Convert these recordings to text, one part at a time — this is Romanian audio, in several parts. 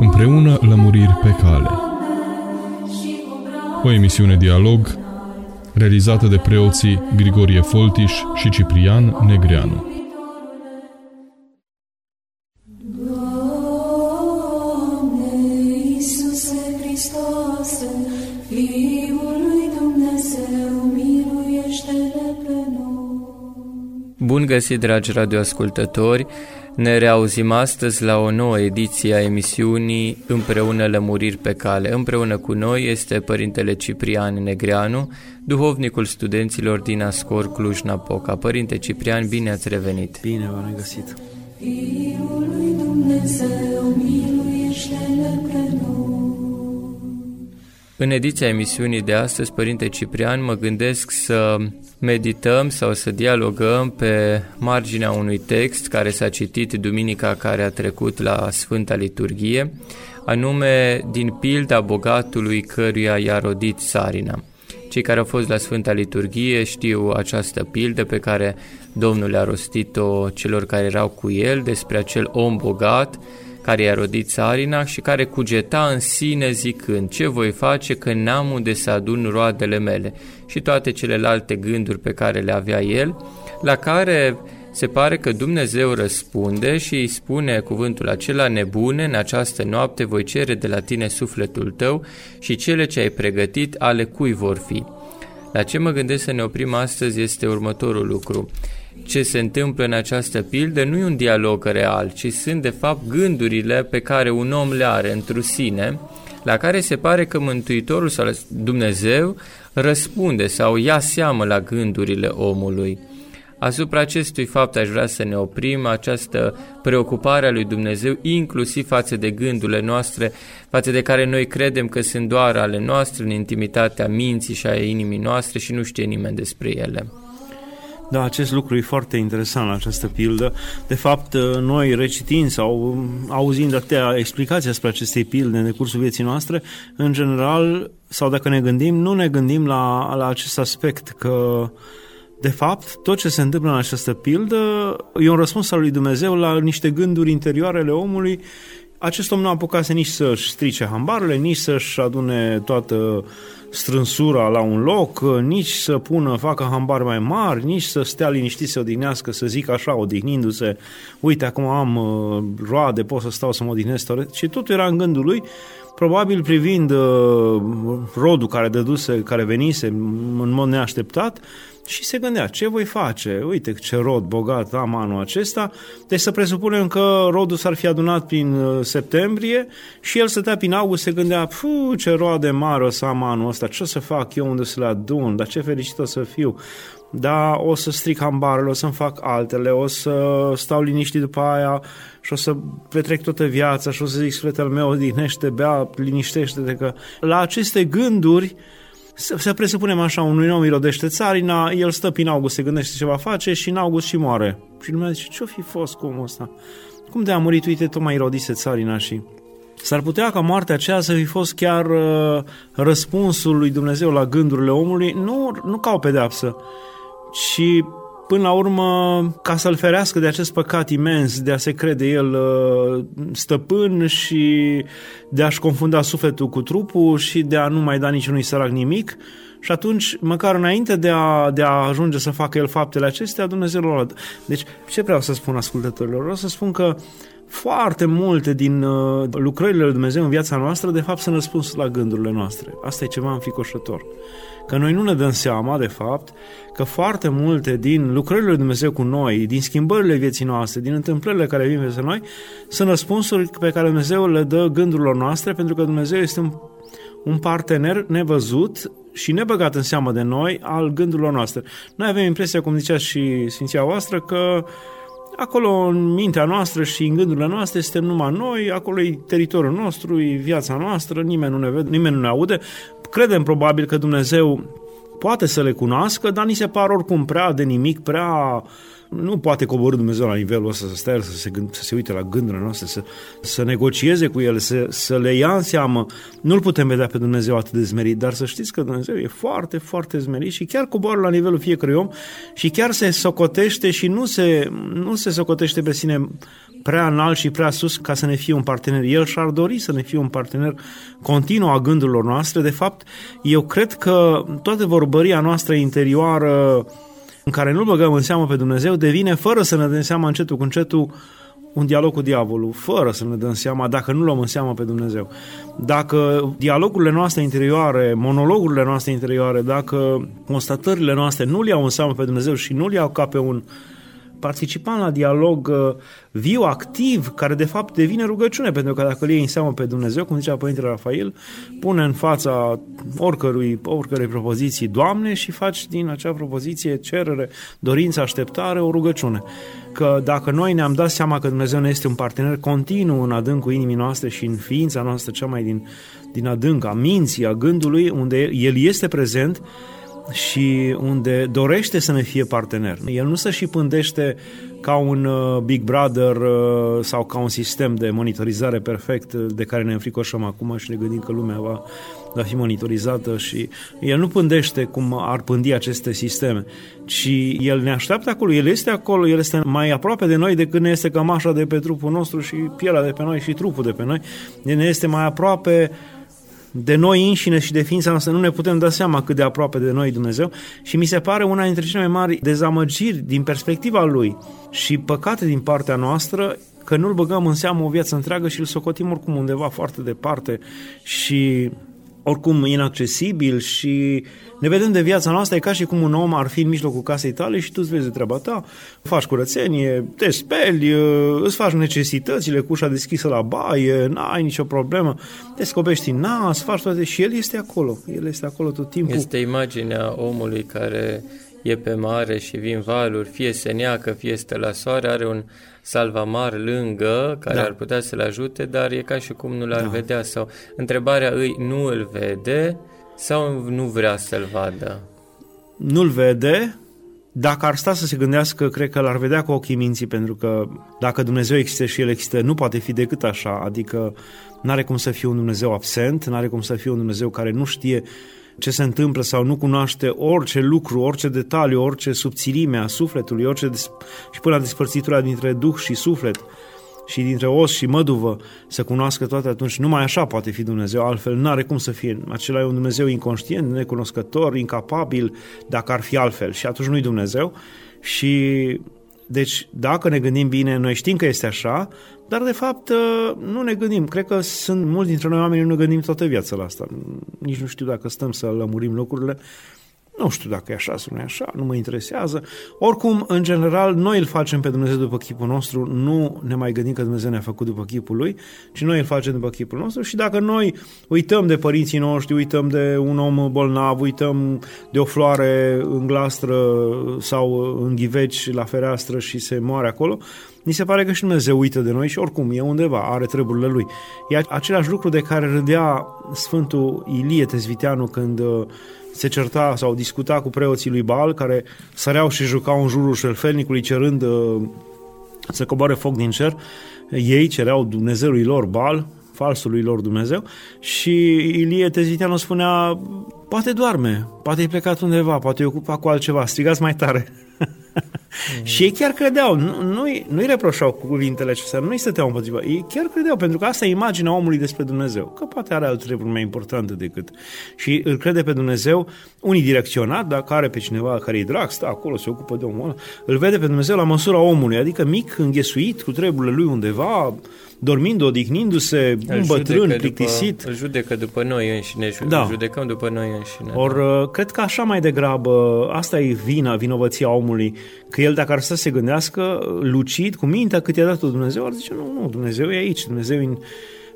Împreună lămuriri pe cale. O emisiune dialog realizată de preoții Grigorie Foltiș și Ciprian Negreanu. Bun găsit, dragi radioascultători! Ne reauzim astăzi la o nouă ediție a emisiunii Împreună Lămuriri pe Cale. Împreună cu noi este Părintele Ciprian Negreanu, duhovnicul studenților din Ascor Cluj-Napoca. Părinte Ciprian, bine ați revenit! Bine v-am găsit! Fiul lui Dumnezeu, În ediția emisiunii de astăzi, Părinte Ciprian, mă gândesc să medităm sau să dialogăm pe marginea unui text care s-a citit duminica care a trecut la Sfânta Liturghie, anume din pilda bogatului căruia i-a rodit sarina. Cei care au fost la Sfânta Liturghie știu această pildă pe care Domnul a rostit-o celor care erau cu el despre acel om bogat care i-a rodit țarina și care cugeta în sine zicând, ce voi face că n-am unde să adun roadele mele și toate celelalte gânduri pe care le avea el, la care se pare că Dumnezeu răspunde și îi spune cuvântul acela nebune, în această noapte voi cere de la tine sufletul tău și cele ce ai pregătit ale cui vor fi. La ce mă gândesc să ne oprim astăzi este următorul lucru ce se întâmplă în această pildă nu e un dialog real, ci sunt de fapt gândurile pe care un om le are într sine, la care se pare că Mântuitorul sau Dumnezeu răspunde sau ia seamă la gândurile omului. Asupra acestui fapt aș vrea să ne oprim, această preocupare a lui Dumnezeu, inclusiv față de gândurile noastre, față de care noi credem că sunt doar ale noastre, în intimitatea minții și a inimii noastre și nu știe nimeni despre ele. Da, acest lucru e foarte interesant la această pildă. De fapt, noi recitind sau auzind atâtea explicații despre acestei pilde în decursul vieții noastre, în general, sau dacă ne gândim, nu ne gândim la, la acest aspect că de fapt, tot ce se întâmplă în această pildă e un răspuns al lui Dumnezeu la niște gânduri interioare ale omului. Acest om nu a apucat nici să-și strice hambarele, nici să-și adune toată strânsura la un loc, nici să pună, facă hambari mai mari, nici să stea liniștit să odihnească, să zic așa, odihnindu-se, uite, acum am uh, roade, pot să stau să mă odihnesc, și totul era în gândul lui, probabil privind uh, rodul care dăduse, care venise în mod neașteptat, și se gândea, ce voi face? Uite ce rod bogat am anul acesta. Deci să presupunem că rodul s-ar fi adunat prin uh, septembrie și el stătea prin august, se gândea, fu, ce roade mare o să am anul ăsta, ce o să fac eu, unde să le adun, dar ce fericit o să fiu. Da, o să stric hambarele, o să-mi fac altele, o să stau liniștit după aia și o să petrec toată viața și o să zic sufletul meu, odihnește, bea, liniștește-te că la aceste gânduri să, să presupunem așa, unui om îi rodește țarina, el stă prin august, se gândește ce va face și în august și moare. Și lumea zice, ce-o fi fost cu omul ăsta? Cum de a murit, uite, tocmai rodise țarina și... S-ar putea ca moartea aceea să fi fost chiar uh, răspunsul lui Dumnezeu la gândurile omului, nu, nu ca o pedeapsă, ci până la urmă, ca să-l ferească de acest păcat imens, de a se crede el uh, stăpân și de a-și confunda sufletul cu trupul și de a nu mai da niciunui sărac nimic, și atunci, măcar înainte de a, de a ajunge să facă el faptele acestea, Dumnezeu l-a Deci, ce vreau să spun ascultătorilor? Vreau să spun că foarte multe din uh, lucrările lui Dumnezeu în viața noastră, de fapt, sunt răspuns la gândurile noastre. Asta e ceva înficoșător că noi nu ne dăm seama, de fapt, că foarte multe din lucrările lui Dumnezeu cu noi, din schimbările vieții noastre, din întâmplările care vin peste noi, sunt răspunsuri pe care Dumnezeu le dă gândurilor noastre, pentru că Dumnezeu este un, un partener nevăzut și nebăgat în seamă de noi al gândurilor noastre. Noi avem impresia, cum zicea și Sfinția voastră, că acolo în mintea noastră și în gândurile noastre este numai noi, acolo e teritoriul nostru, e viața noastră, nimeni nu ne vede, nimeni nu ne aude. Credem probabil că Dumnezeu poate să le cunoască, dar ni se par oricum prea de nimic, prea Nu poate coborâ Dumnezeu la nivelul ăsta să stea să se, gând, să se uite la gândurile noastre, să, să negocieze cu ele, să, să le ia în seamă. Nu-L putem vedea pe Dumnezeu atât de zmerit, dar să știți că Dumnezeu e foarte, foarte zmerit și chiar coboară la nivelul fiecărui om și chiar se socotește și nu se, nu se socotește pe sine prea înalt și prea sus ca să ne fie un partener. El și-ar dori să ne fie un partener continuu a gândurilor noastre. De fapt, eu cred că toată vorbăria noastră interioară în care nu băgăm în seamă pe Dumnezeu devine, fără să ne dăm seama încetul cu încetul, un dialog cu diavolul, fără să ne dăm seama dacă nu luăm în seamă pe Dumnezeu. Dacă dialogurile noastre interioare, monologurile noastre interioare, dacă constatările noastre nu le iau în seamă pe Dumnezeu și nu le iau ca pe un participam la dialog uh, viu, activ, care de fapt devine rugăciune, pentru că dacă îl iei în seamă pe Dumnezeu, cum zicea Părintele Rafael, pune în fața oricărui, oricărei propoziții Doamne și faci din acea propoziție cerere, dorință, așteptare, o rugăciune. Că dacă noi ne-am dat seama că Dumnezeu ne este un partener continuu în adâncul inimii noastre și în ființa noastră cea mai din, din adânc, a minții, a gândului, unde El este prezent, și unde dorește să ne fie partener. El nu se și pândește ca un uh, Big Brother uh, sau ca un sistem de monitorizare perfect uh, de care ne înfricoșăm acum și ne gândim că lumea va, va fi monitorizată și el nu pândește cum ar pândi aceste sisteme, ci el ne așteaptă acolo, el este acolo, el este mai aproape de noi decât ne este cămașa de pe trupul nostru și pielea de pe noi și trupul de pe noi, el ne este mai aproape de noi înșine și de ființa noastră, nu ne putem da seama cât de aproape de noi Dumnezeu și mi se pare una dintre cele mai mari dezamăgiri din perspectiva Lui și păcate din partea noastră că nu-L băgăm în seamă o viață întreagă și îl socotim oricum undeva foarte departe și oricum inaccesibil și ne vedem de viața noastră, e ca și cum un om ar fi în mijlocul casei tale și tu îți vezi de treaba ta, faci curățenie, te speli, îți faci necesitățile cu ușa deschisă la baie, n-ai nicio problemă, te scopești în nas, faci toate și el este acolo, el este acolo tot timpul. Este imaginea omului care e pe mare și vin valuri, fie se neacă, fie stă la soare, are un salvamar lângă care da. ar putea să-l ajute, dar e ca și cum nu l-ar da. vedea sau întrebarea îi nu îl vede sau nu vrea să-l vadă? Nu-l vede, dacă ar sta să se gândească, cred că l-ar vedea cu ochii minții, pentru că dacă Dumnezeu există și El există, nu poate fi decât așa, adică nu are cum să fie un Dumnezeu absent, nu are cum să fie un Dumnezeu care nu știe ce se întâmplă sau nu cunoaște orice lucru, orice detaliu, orice subțirime a sufletului, orice des- și până la despărțitura dintre duh și suflet și dintre os și măduvă să cunoască toate, atunci numai așa poate fi Dumnezeu, altfel nu are cum să fie. Acela e un Dumnezeu inconștient, necunoscător, incapabil, dacă ar fi altfel. Și atunci nu-i Dumnezeu. Și deci, dacă ne gândim bine, noi știm că este așa, dar de fapt uh, nu ne gândim. Cred că sunt mulți dintre noi oameni nu ne gândim toată viața la asta. Nici nu știu dacă stăm să lămurim lucrurile. Nu știu dacă e așa sau nu e așa, nu mă interesează. Oricum, în general, noi îl facem pe Dumnezeu după chipul nostru, nu ne mai gândim că Dumnezeu ne-a făcut după chipul Lui, ci noi îl facem după chipul nostru și dacă noi uităm de părinții noștri, uităm de un om bolnav, uităm de o floare în glastră sau în ghiveci la fereastră și se moare acolo, Ni se pare că și Dumnezeu uită de noi și oricum e undeva, are treburile lui. E același lucru de care râdea Sfântul Ilie Tezviteanu când uh, se certa sau discuta cu preoții lui Baal care săreau și jucau în jurul șelfelnicului cerând uh, să coboare foc din cer. Ei cereau Dumnezeului lor Baal, falsului lor Dumnezeu și Ilie Tezviteanu spunea poate doarme, poate e plecat undeva, poate e ocupat cu altceva, strigați mai tare. Mm. și ei chiar credeau, nu, nu-i, nu-i reproșau cu cuvintele acestea, nu-i stăteau împotriva, ei chiar credeau, pentru că asta e imaginea omului despre Dumnezeu, că poate are alte treburi mai importante decât. Și îl crede pe Dumnezeu unidirecționat, dacă are pe cineva care e drag, stă acolo, se ocupă de omul ăla, îl vede pe Dumnezeu la măsura omului, adică mic, înghesuit, cu treburile lui undeva, dormind, odihnindu-se, un bătrân, plictisit. După, îl judecă după noi înșine și da. judecăm după noi înșine. Or, da. cred că așa mai degrabă, asta e vina, vinovăția omului, că el dacă ar să se gândească lucid, cu mintea cât i-a dat Dumnezeu, ar zice, nu, nu, Dumnezeu e aici, Dumnezeu e în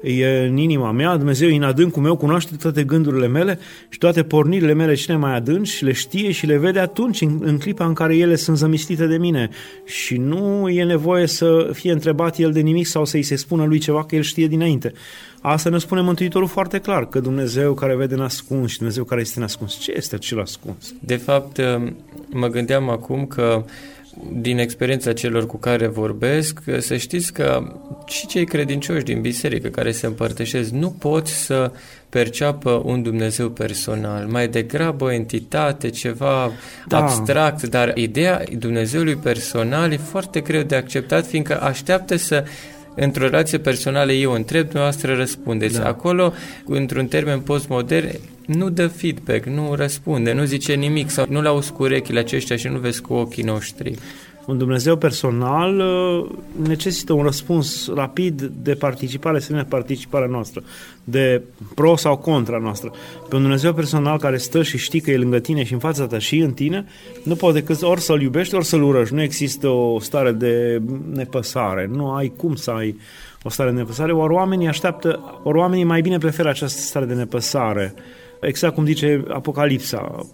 e în inima mea, Dumnezeu e în adâncul meu, cunoaște toate gândurile mele și toate pornirile mele cele mai adânci, le știe și le vede atunci, în, în clipa în care ele sunt zămistite de mine și nu e nevoie să fie întrebat el de nimic sau să-i se spună lui ceva că el știe dinainte. Asta ne spune Mântuitorul foarte clar, că Dumnezeu care vede nascuns și Dumnezeu care este nascuns. Ce este acel ascuns? De fapt, mă gândeam acum că din experiența celor cu care vorbesc, să știți că și cei credincioși din biserică care se împărtășesc nu pot să perceapă un Dumnezeu personal, mai degrabă o entitate, ceva da. abstract, dar ideea Dumnezeului personal e foarte greu de acceptat, fiindcă așteaptă să într-o relație personală eu întreb, dumneavoastră răspundeți. Da. Acolo, într-un termen postmodern, nu dă feedback, nu răspunde, nu zice nimic sau nu-l auzi cu urechile aceștia și nu vezi cu ochii noștri. Un Dumnezeu personal uh, necesită un răspuns rapid de participare, să participarea noastră, de pro sau contra noastră. Pe un Dumnezeu personal care stă și știi că e lângă tine și în fața ta și în tine, nu poate decât ori să-L iubești, ori să-L urăști. Nu există o stare de nepăsare. Nu ai cum să ai o stare de nepăsare, ori oamenii așteaptă, ori oamenii mai bine preferă această stare de nepăsare exact cum zice Apocalipsa,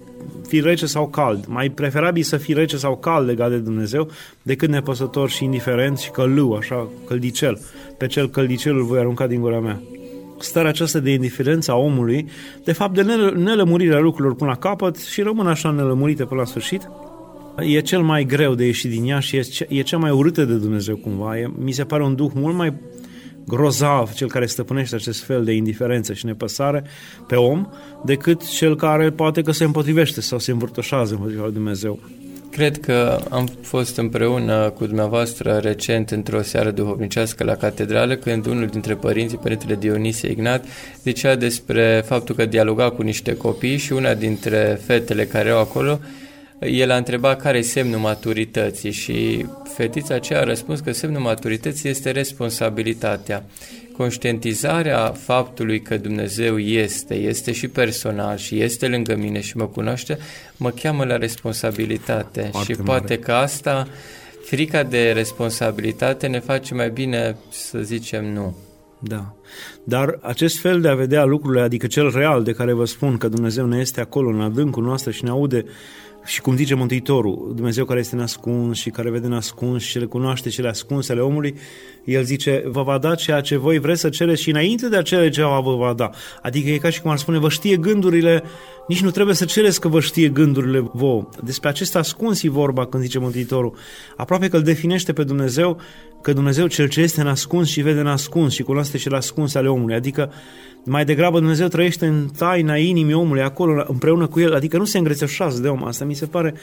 fi rece sau cald. Mai preferabil să fii rece sau cald legat de Dumnezeu decât nepăsător și indiferent și călău, așa, căldicel. Pe cel căldicel îl voi arunca din gura mea. Starea aceasta de indiferență a omului, de fapt de nelămurirea lucrurilor până la capăt și rămân așa nelămurite până la sfârșit, e cel mai greu de ieșit din ea și e, e cea mai urâtă de Dumnezeu cumva. E, mi se pare un duh mult mai grozav cel care stăpânește acest fel de indiferență și nepăsare pe om, decât cel care poate că se împotrivește sau se învârtoșează împotriva lui Dumnezeu. Cred că am fost împreună cu dumneavoastră recent într-o seară duhovnicească la catedrală când unul dintre părinții, părintele Dionisie Ignat, zicea despre faptul că dialoga cu niște copii și una dintre fetele care erau acolo el a întrebat care e semnul maturității și fetița aceea a răspuns că semnul maturității este responsabilitatea. Conștientizarea faptului că Dumnezeu este, este și personal și este lângă mine și mă cunoaște, mă cheamă la responsabilitate Foarte și mare. poate că asta, frica de responsabilitate ne face mai bine să zicem nu. Da. Dar acest fel de a vedea lucrurile, adică cel real de care vă spun că Dumnezeu ne este acolo în adâncul noastră și ne aude și cum zice Mântuitorul, Dumnezeu care este nascuns și care vede nascuns și recunoaște cele ascunse ale omului, el zice, vă va da ceea ce voi vreți să cereți și înainte de a cere ceva vă va da. Adică e ca și cum ar spune, vă știe gândurile, nici nu trebuie să cereți că vă știe gândurile vouă. Despre acest ascuns e vorba când zice Mântuitorul. Aproape că îl definește pe Dumnezeu, că Dumnezeu cel ce este nascuns și vede nascuns și cunoaște cele ascunse ale omului. Adică mai degrabă Dumnezeu trăiește în taina inimii omului acolo împreună cu el, adică nu se îngrețășează de om. Asta mi se pare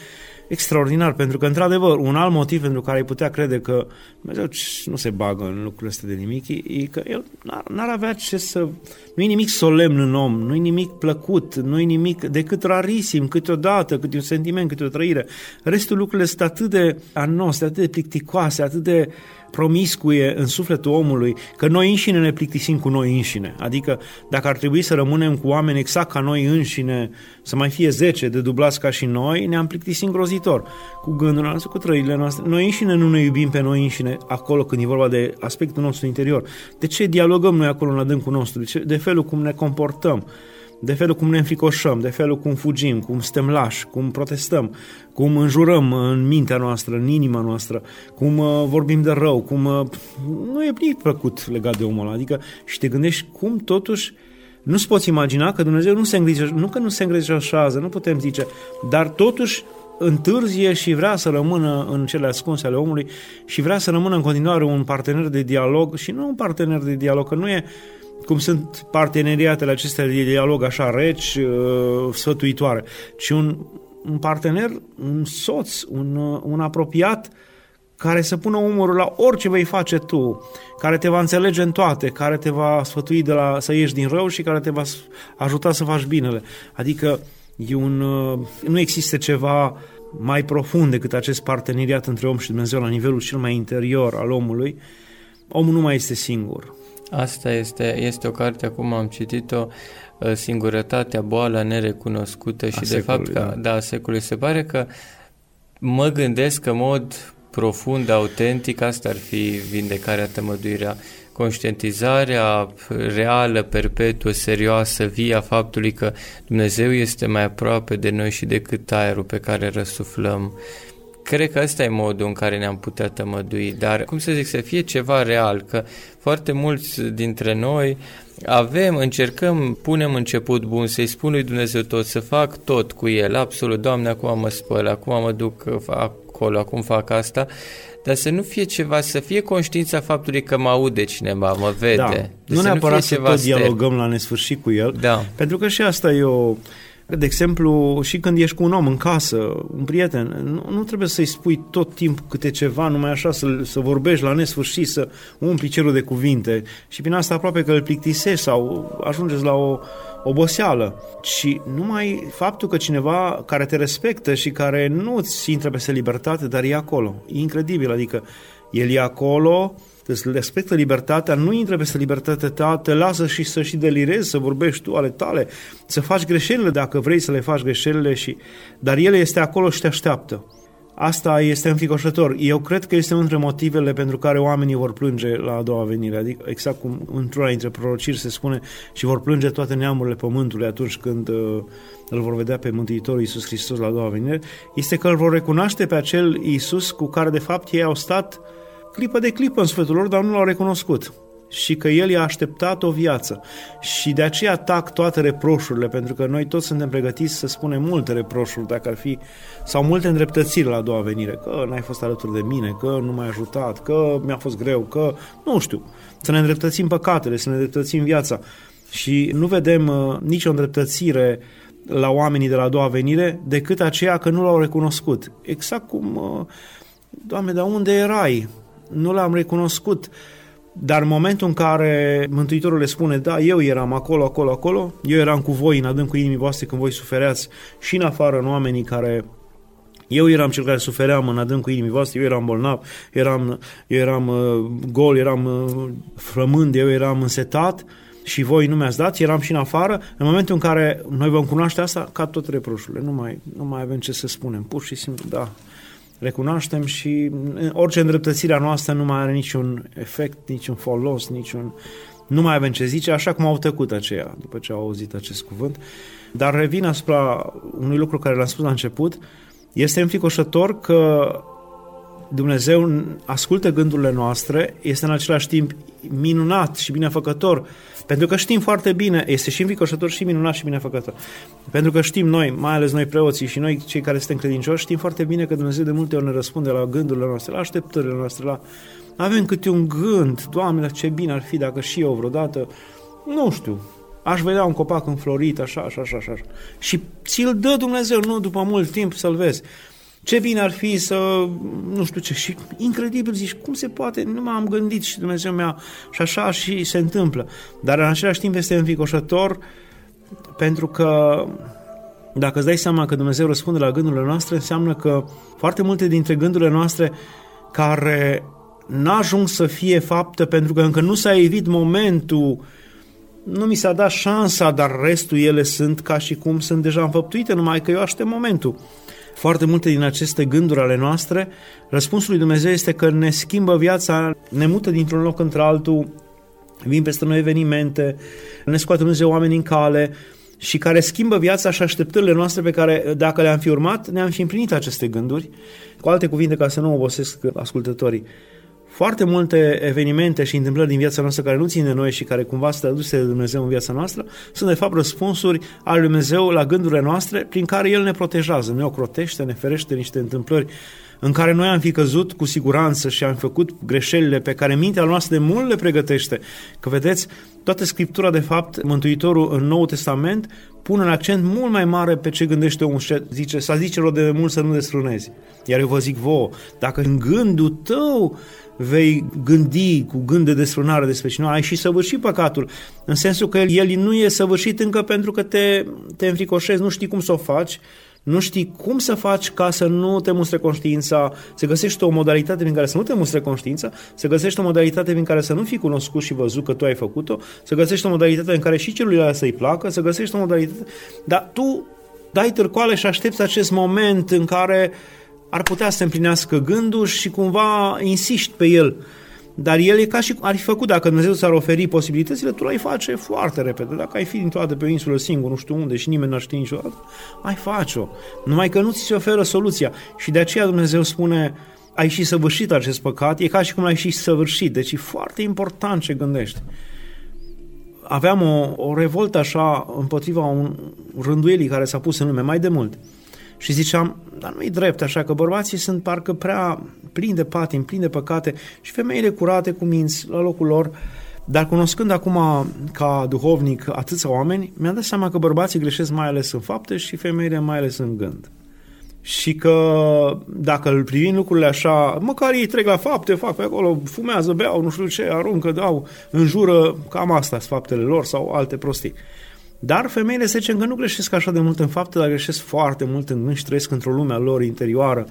extraordinar, pentru că, într-adevăr, un alt motiv pentru care ai putea crede că Dumnezeu nu se bagă în lucrurile astea de nimic, e că el n-ar, n-ar avea ce să... Nu e nimic solemn în om, nu e nimic plăcut, nu e nimic decât rarisim, câteodată, câte un sentiment, câte o trăire. Restul lucrurile sunt atât de anos, atât de plicticoase, atât de promiscuie în sufletul omului, că noi înșine ne plictisim cu noi înșine. Adică dacă ar trebui să rămânem cu oameni exact ca noi înșine, să mai fie 10 de dublați ca și noi, ne-am plictisit îngrozitor cu gândurile noastre, cu trăirile noastre. Noi înșine nu ne iubim pe noi înșine acolo când e vorba de aspectul nostru interior. De ce dialogăm noi acolo în adâncul nostru? De, ce, de felul cum ne comportăm? De felul cum ne înfricoșăm, de felul cum fugim, cum suntem lași, cum protestăm, cum înjurăm în mintea noastră, în inima noastră, cum uh, vorbim de rău, cum uh, nu e nimic plăcut legat de omul ăla. Adică și te gândești cum totuși nu-ți poți imagina că Dumnezeu nu se îngrijește, nu că nu se îngrijeșează, nu putem zice, dar totuși întârzie și vrea să rămână în cele ascunse ale omului și vrea să rămână în continuare un partener de dialog și nu un partener de dialog, că nu e cum sunt parteneriatele acestea de dialog așa reci, uh, sfătuitoare, ci un, un partener, un soț, un, uh, un apropiat care să pună umărul la orice vei face tu, care te va înțelege în toate, care te va sfătui de la, să ieși din rău și care te va ajuta să faci binele. Adică e un, uh, nu există ceva mai profund decât acest parteneriat între om și Dumnezeu la nivelul cel mai interior al omului. Omul nu mai este singur. Asta este, este o carte, acum am citit-o, uh, Singurătatea, boala nerecunoscută și a de fapt că, da. da, secolului. Se pare că mă gândesc că în mod profund, autentic, asta ar fi vindecarea, tămăduirea, conștientizarea reală, perpetuă, serioasă, via a faptului că Dumnezeu este mai aproape de noi și decât aerul pe care răsuflăm Cred că ăsta e modul în care ne-am putea tămădui, dar, cum să zic, să fie ceva real, că foarte mulți dintre noi avem, încercăm, punem început bun, să-i spun lui Dumnezeu tot, să fac tot cu el, absolut, Doamne, acum mă spăl, acum mă duc acolo, acum fac asta, dar să nu fie ceva, să fie conștiința faptului că mă aude cineva, mă vede. Da. Deci nu neapărat să, să tot dialogăm la nesfârșit cu el, da. pentru că și asta e o... De exemplu, și când ești cu un om în casă, un prieten, nu, nu trebuie să-i spui tot timpul câte ceva, numai așa, să, să vorbești la nesfârșit, să umpli cerul de cuvinte și prin asta aproape că îl plictisești sau ajungeți la o oboseală. Și numai faptul că cineva care te respectă și care nu ți intră peste libertate, dar e acolo. E incredibil, adică el e acolo, îți respectă libertatea, nu intră peste libertatea ta, te lasă și să și delirezi, să vorbești tu ale tale, să faci greșelile dacă vrei să le faci greșelile, și... dar el este acolo și te așteaptă. Asta este înficoșător. Eu cred că este unul dintre motivele pentru care oamenii vor plânge la a doua venire. Adică exact cum într-una dintre prorociri se spune și vor plânge toate neamurile pământului atunci când uh, îl vor vedea pe Mântuitorul Iisus Hristos la a doua venire, este că îl vor recunoaște pe acel Iisus cu care de fapt ei au stat clipă de clipă în sfătul lor, dar nu l-au recunoscut și că El i-a așteptat o viață. Și de aceea atac toate reproșurile, pentru că noi toți suntem pregătiți să spunem multe reproșuri, dacă ar fi, sau multe îndreptățiri la a doua venire, că n-ai fost alături de mine, că nu m-ai ajutat, că mi-a fost greu, că nu știu. Să ne îndreptățim păcatele, să ne îndreptățim viața. Și nu vedem uh, nicio îndreptățire la oamenii de la a doua venire decât aceea că nu l-au recunoscut. Exact cum, uh, Doamne, dar unde erai? Nu l-am recunoscut. Dar în momentul în care Mântuitorul le spune, da, eu eram acolo, acolo, acolo, eu eram cu voi în adâncul inimii voastre când voi sufereați și în afară în oamenii care eu eram cel care sufeream în adâncul inimii voastre, eu eram bolnav, eram, eu eram uh, gol, eram uh, frămând, eu eram însetat și voi nu mi-ați dat, eram și în afară. În momentul în care noi vom cunoaște asta, ca tot reproșurile, nu mai, nu mai avem ce să spunem, pur și simplu, da, recunoaștem și orice îndreptățire a noastră nu mai are niciun efect, niciun folos, niciun... Nu mai avem ce zice, așa cum au tăcut aceia după ce au auzit acest cuvânt. Dar revin asupra unui lucru care l-am spus la început. Este înficoșător că Dumnezeu ascultă gândurile noastre, este în același timp minunat și binefăcător, pentru că știm foarte bine, este și învicoșător și minunat și binefăcător. Pentru că știm noi, mai ales noi preoții și noi cei care suntem credincioși, știm foarte bine că Dumnezeu de multe ori ne răspunde la gândurile noastre, la așteptările noastre, la avem câte un gând, Doamne, dar ce bine ar fi dacă și eu vreodată, nu știu, aș vedea un copac înflorit, așa, așa, așa, așa. Și ți-l dă Dumnezeu, nu după mult timp să-l vezi. Ce bine ar fi să, nu știu ce, și incredibil zici, cum se poate, nu m-am gândit și Dumnezeu mi-a, și așa și se întâmplă. Dar în același timp este înficoșător pentru că dacă îți dai seama că Dumnezeu răspunde la gândurile noastre, înseamnă că foarte multe dintre gândurile noastre care n-ajung să fie faptă pentru că încă nu s-a evit momentul nu mi s-a dat șansa, dar restul ele sunt ca și cum sunt deja înfăptuite, numai că eu aștept momentul foarte multe din aceste gânduri ale noastre, răspunsul lui Dumnezeu este că ne schimbă viața, ne mută dintr-un loc într-altul, vin peste noi evenimente, ne scoate Dumnezeu oameni în cale și care schimbă viața și așteptările noastre pe care, dacă le-am fi urmat, ne-am fi împlinit aceste gânduri. Cu alte cuvinte, ca să nu obosesc ascultătorii, foarte multe evenimente și întâmplări din viața noastră care nu țin de noi și care cumva sunt aduse de Dumnezeu în viața noastră, sunt de fapt răspunsuri ale Lui Dumnezeu la gândurile noastre prin care El ne protejează, ne ocrotește, ne ferește niște întâmplări în care noi am fi căzut cu siguranță și am făcut greșelile pe care mintea noastră de mult le pregătește. Că vedeți, toată Scriptura, de fapt, Mântuitorul în Noul Testament pune un accent mult mai mare pe ce gândește omul și zice, să zice de mult să nu desfrânezi. Iar eu vă zic vouă, dacă în gândul tău vei gândi cu gând de desfrânare despre cineva, ai și săvârșit păcatul, în sensul că el, el nu e săvârșit încă pentru că te, te înfricoșezi, nu știi cum să o faci, nu știi cum să faci ca să nu te mustre conștiința, să găsești o modalitate prin care să nu te mustre conștiința, să găsești o modalitate prin care să nu fii cunoscut și văzut că tu ai făcut-o, să găsești o modalitate în care și celuilalt să-i placă, să găsești o modalitate, dar tu dai târcoale și aștepți acest moment în care ar putea să împlinească gândul și cumva insiști pe el. Dar el e ca și ar fi făcut, dacă Dumnezeu ți-ar oferi posibilitățile, tu l-ai face foarte repede. Dacă ai fi dintr-o dată pe o insulă singur, nu știu unde și nimeni n-ar ști niciodată, ai face-o. Numai că nu ți se oferă soluția. Și de aceea Dumnezeu spune, ai și săvârșit acest păcat, e ca și cum l-ai și săvârșit. Deci e foarte important ce gândești. Aveam o, o revoltă așa împotriva un rânduielii care s-a pus în lume mai de mult Și ziceam, dar nu-i drept așa, că bărbații sunt parcă prea plini de patim, plini de păcate și femeile curate cu minți la locul lor. Dar cunoscând acum ca duhovnic atâția oameni, mi-am dat seama că bărbații greșesc mai ales în fapte și femeile mai ales în gând. Și că dacă îl privim lucrurile așa, măcar ei trec la fapte, fac pe acolo, fumează, beau, nu știu ce, aruncă, dau, înjură, cam astea sunt faptele lor sau alte prostii. Dar femeile se zicem că nu greșesc așa de mult în fapte, dar greșesc foarte mult în și trăiesc într-o lume a lor interioară.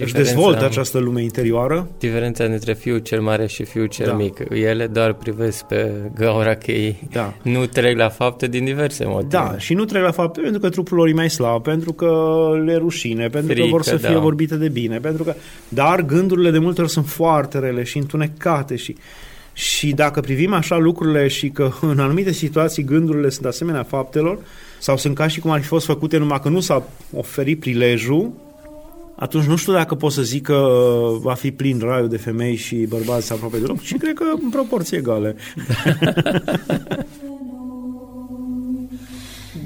Își dezvoltă această lume interioară. Diferența între fiul cel mare și fiul cel da. mic. Ele doar privesc pe gaura că ei da. nu trec la fapte din diverse motive. Da, și nu trec la fapte pentru că trupul lor e mai slab, pentru că le rușine, pentru Frică, că vor să fie da. vorbite de bine, pentru că... Dar gândurile de multe ori sunt foarte rele și întunecate și și dacă privim așa lucrurile și că în anumite situații gândurile sunt asemenea faptelor, sau sunt ca și cum ar fi fost făcute numai că nu s-a oferit prilejul, atunci nu știu dacă pot să zic că uh, va fi plin raiul de femei și bărbați aproape deloc și cred că în proporții egale.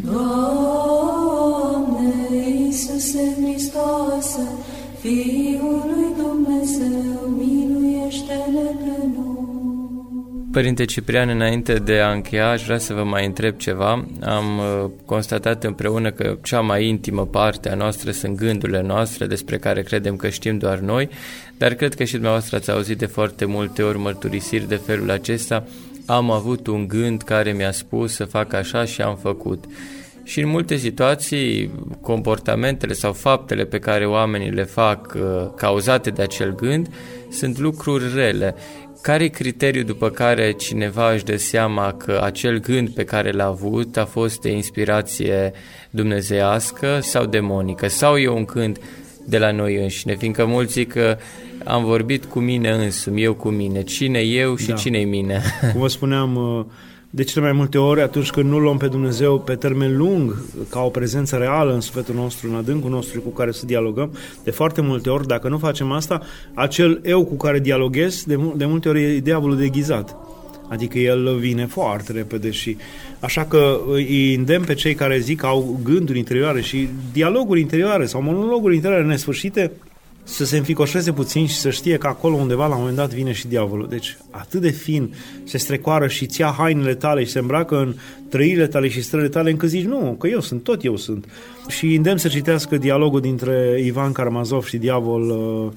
Doamne Iisuse Hristoase, Fiul lui Dumnezeu, miluiește-ne pe noi. Părinte Ciprian, înainte de a încheia, aș vrea să vă mai întreb ceva. Am uh, constatat împreună că cea mai intimă parte a noastră sunt gândurile noastre despre care credem că știm doar noi, dar cred că și dumneavoastră ați auzit de foarte multe ori mărturisiri de felul acesta. Am avut un gând care mi-a spus să fac așa și am făcut. Și în multe situații, comportamentele sau faptele pe care oamenii le fac uh, cauzate de acel gând sunt lucruri rele care e criteriul după care cineva își dă seama că acel gând pe care l-a avut a fost de inspirație dumnezeiască sau demonică? Sau e un gând de la noi înșine? Fiindcă mulți zic că am vorbit cu mine însumi, eu cu mine. Cine eu și da. cine mine? Cum vă spuneam, uh, de cele mai multe ori, atunci când nu luăm pe Dumnezeu pe termen lung, ca o prezență reală în sufletul nostru, în adâncul nostru cu care să dialogăm, de foarte multe ori, dacă nu facem asta, acel eu cu care dialoghez, de, de multe ori e diavolul deghizat. Adică el vine foarte repede și așa că îi îndemn pe cei care zic că au gânduri interioare și dialoguri interioare sau monologuri interioare nesfârșite, să se înficoșeze puțin și să știe că acolo undeva la un moment dat vine și diavolul. Deci atât de fin se strecoară și ți ia hainele tale și se îmbracă în trăirile tale și străile tale încât zici nu, că eu sunt, tot eu sunt. Și îndemn să citească dialogul dintre Ivan Karamazov și diavol uh,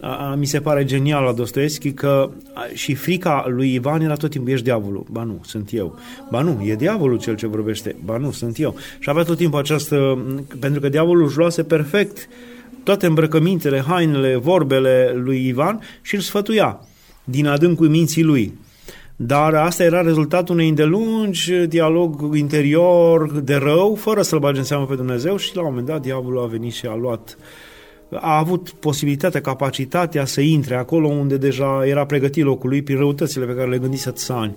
a, a, mi se pare genial la Dostoevski că a, și frica lui Ivan era tot timpul, ești diavolul. Ba nu, sunt eu. Ba nu, e diavolul cel ce vorbește. Ba nu, sunt eu. Și avea tot timpul această, pentru că diavolul își luase perfect uh, toate îmbrăcămintele, hainele, vorbele lui Ivan și îl sfătuia din adâncul minții lui. Dar asta era rezultatul unei îndelungi dialog interior de rău, fără să-l bage în seamă pe Dumnezeu și la un moment dat diavolul a venit și a luat a avut posibilitatea, capacitatea să intre acolo unde deja era pregătit locul lui prin răutățile pe care le gândise atâția țani.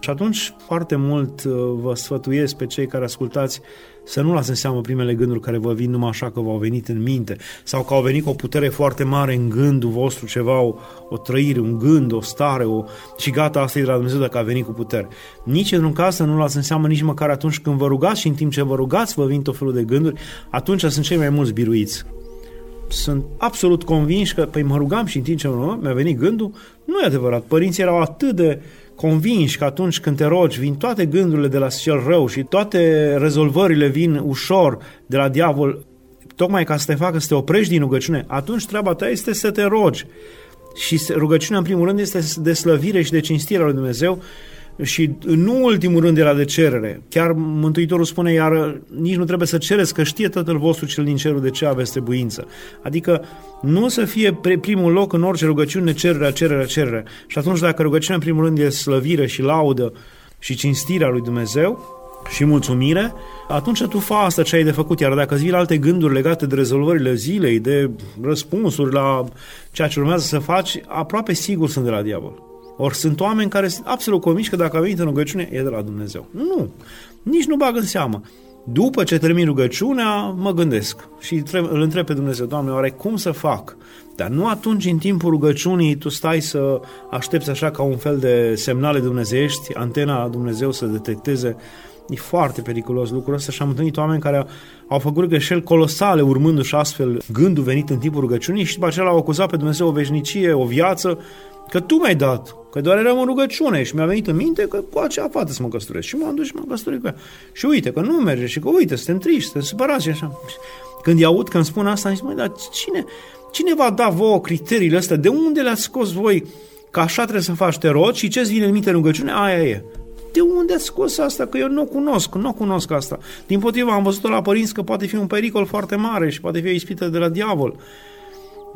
Și atunci foarte mult uh, vă sfătuiesc pe cei care ascultați să nu luați în seamă primele gânduri care vă vin numai așa că v-au venit în minte sau că au venit cu o putere foarte mare în gândul vostru, ceva, o, o trăire, un gând, o stare, o... și gata, asta e de la Dumnezeu dacă a venit cu putere. Nici într-un caz să nu luați în seamă nici măcar atunci când vă rugați și în timp ce vă rugați vă vin tot felul de gânduri, atunci sunt cei mai mulți biruiți sunt absolut convinși că, păi mă rugam și în timp ce mă, mi-a venit gândul, nu e adevărat. Părinții erau atât de convinși că atunci când te rogi, vin toate gândurile de la cel rău și toate rezolvările vin ușor de la diavol, tocmai ca să te facă să te oprești din rugăciune, atunci treaba ta este să te rogi. Și rugăciunea, în primul rând, este de slăvire și de cinstire lui Dumnezeu și nu ultimul rând era de cerere. Chiar Mântuitorul spune, iar nici nu trebuie să cereți, că știe Tatăl vostru cel din cerul de ce aveți trebuință. Adică nu să fie primul loc în orice rugăciune cererea, cererea, cererea. Și atunci dacă rugăciunea în primul rând e slăvire și laudă și cinstirea lui Dumnezeu și mulțumire, atunci tu fa asta ce ai de făcut. Iar dacă îți vin alte gânduri legate de rezolvările zilei, de răspunsuri la ceea ce urmează să faci, aproape sigur sunt de la diavol. Ori sunt oameni care sunt absolut convinși că dacă a venit în rugăciune, e de la Dumnezeu. Nu, nici nu bag în seamă. După ce termin rugăciunea, mă gândesc și îl întreb pe Dumnezeu, Doamne, oare cum să fac? Dar nu atunci, în timpul rugăciunii, tu stai să aștepți așa ca un fel de semnale dumnezeiești, antena Dumnezeu să detecteze E foarte periculos lucrul ăsta și am întâlnit oameni care au făcut greșeli colosale urmându-și astfel gândul venit în timpul rugăciunii și după aceea l-au acuzat pe Dumnezeu o veșnicie, o viață, că tu mi-ai dat, că doar eram în rugăciune și mi-a venit în minte că cu acea fată să mă căsătoresc. Și m-am dus și m-am căsătorit cu ea. Și uite că nu merge și că uite, suntem triști, suntem supărați și așa. Când i aud că îmi spun asta, am zis, măi, dar cine, cine va da vouă criteriile astea? De unde le-ați scos voi că așa trebuie să faci te rog și ce-ți vine în minte în rugăciune? Aia e. De unde ați scos asta? Că eu nu o cunosc, nu o cunosc asta. Din potrivă, am văzut-o la părinți că poate fi un pericol foarte mare și poate fi o ispită de la diavol.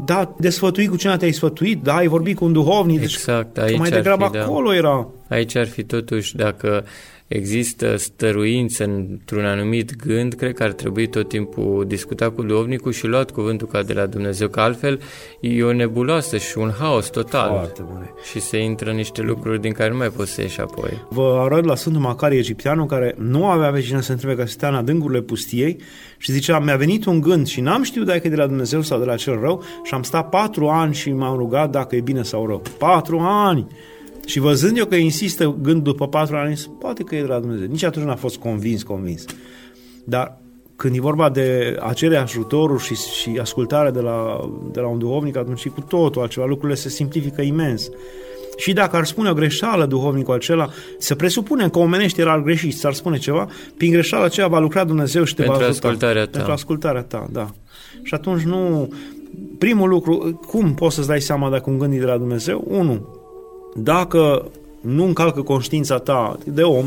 Da, desfătui cu cine te-ai sfătuit, da, ai vorbit cu un duhovnic. Deci exact, deci, aici mai degrabă fi, da. acolo da. era. Aici ar fi totuși, dacă există stăruință într-un anumit gând, cred că ar trebui tot timpul discutat cu duhovnicul și luat cuvântul ca de la Dumnezeu, că altfel e o nebuloasă și un haos total. Foarte bune. Și se intră în niște lucruri din care nu mai poți să ieși apoi. Vă arăt la Sfântul Macarie Egipteanul, care nu avea pe cine să întrebe că stătea în adâncurile pustiei și zicea, mi-a venit un gând și n-am știut dacă e de la Dumnezeu sau de la cel rău și am stat patru ani și m-am rugat dacă e bine sau rău. Patru ani! Și văzând eu că insistă gând după patru ani, poate că e de la Dumnezeu. Nici atunci n-a fost convins, convins. Dar când e vorba de a cere ajutorul și, și ascultare de la, de la un duhovnic, atunci e cu totul altceva, lucrurile se simplifică imens. Și dacă ar spune o greșeală duhovnicul acela, să presupunem că omenește era greșit, s-ar spune ceva, prin greșeala aceea va lucra Dumnezeu și te Pentru va ajuta. ascultarea ta. Pentru ascultarea ta, da. Și atunci nu... Primul lucru, cum poți să-ți dai seama dacă un gând e de la Dumnezeu? Unu, dacă nu încalcă conștiința ta de om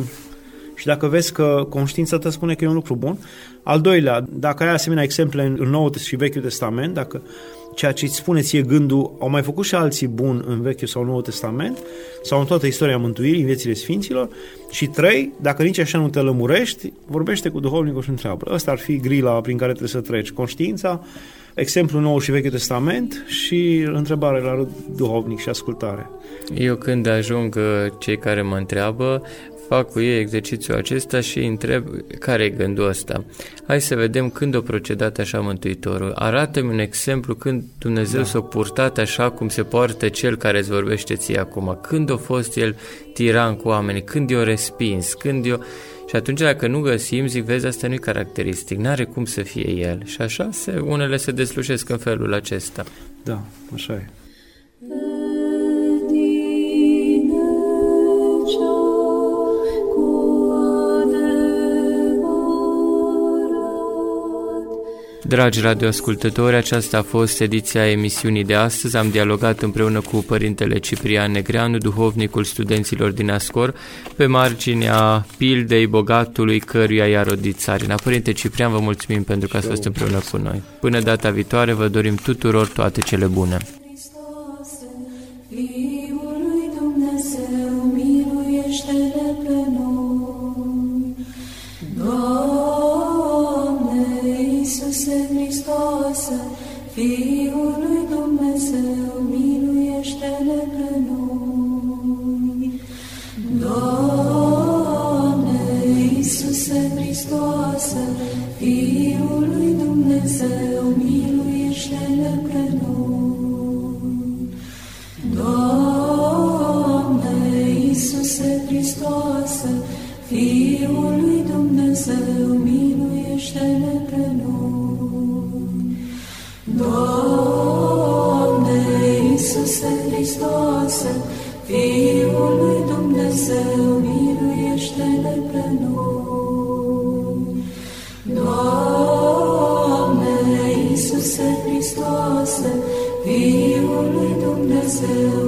și dacă vezi că conștiința ta spune că e un lucru bun. Al doilea, dacă ai asemenea exemple în Noul și Vechiul Testament, dacă ceea ce îți spune ție gândul, au mai făcut și alții buni în Vechiul sau Noul Testament, sau în toată istoria mântuirii, în viețile Sfinților. Și trei, dacă nici așa nu te lămurești, vorbește cu duhovnicul și întreabă. Ăsta ar fi grila prin care trebuie să treci. Conștiința, exemplu nou și Vechiul Testament și întrebare la duhovnic și ascultare. Eu când ajung uh, cei care mă întreabă, fac cu ei exercițiul acesta și îi întreb care e gândul ăsta. Hai să vedem când a procedat așa Mântuitorul. Arată-mi un exemplu când Dumnezeu da. s-a purtat așa cum se poartă cel care îți vorbește ție acum. Când a fost el tiran cu oamenii, când i-a respins, când i-a... Și atunci dacă nu găsim, zic, vezi, asta nu e caracteristic, n-are cum să fie el. Și așa se, unele se deslușesc în felul acesta. Da, așa e. Dragi radioascultători, aceasta a fost ediția emisiunii de astăzi. Am dialogat împreună cu Părintele Ciprian Negreanu, duhovnicul studenților din Ascor, pe marginea pildei bogatului căruia i-a rodit țarina. Părinte Ciprian, vă mulțumim pentru că ați fost împreună cu noi. Până data viitoare, vă dorim tuturor toate cele bune. Fiul lui Dumnezeu, miluiește-ne pe noi. Doamne, Iisuse Hristoase, Fiul lui Dumnezeu, Dumnezeu,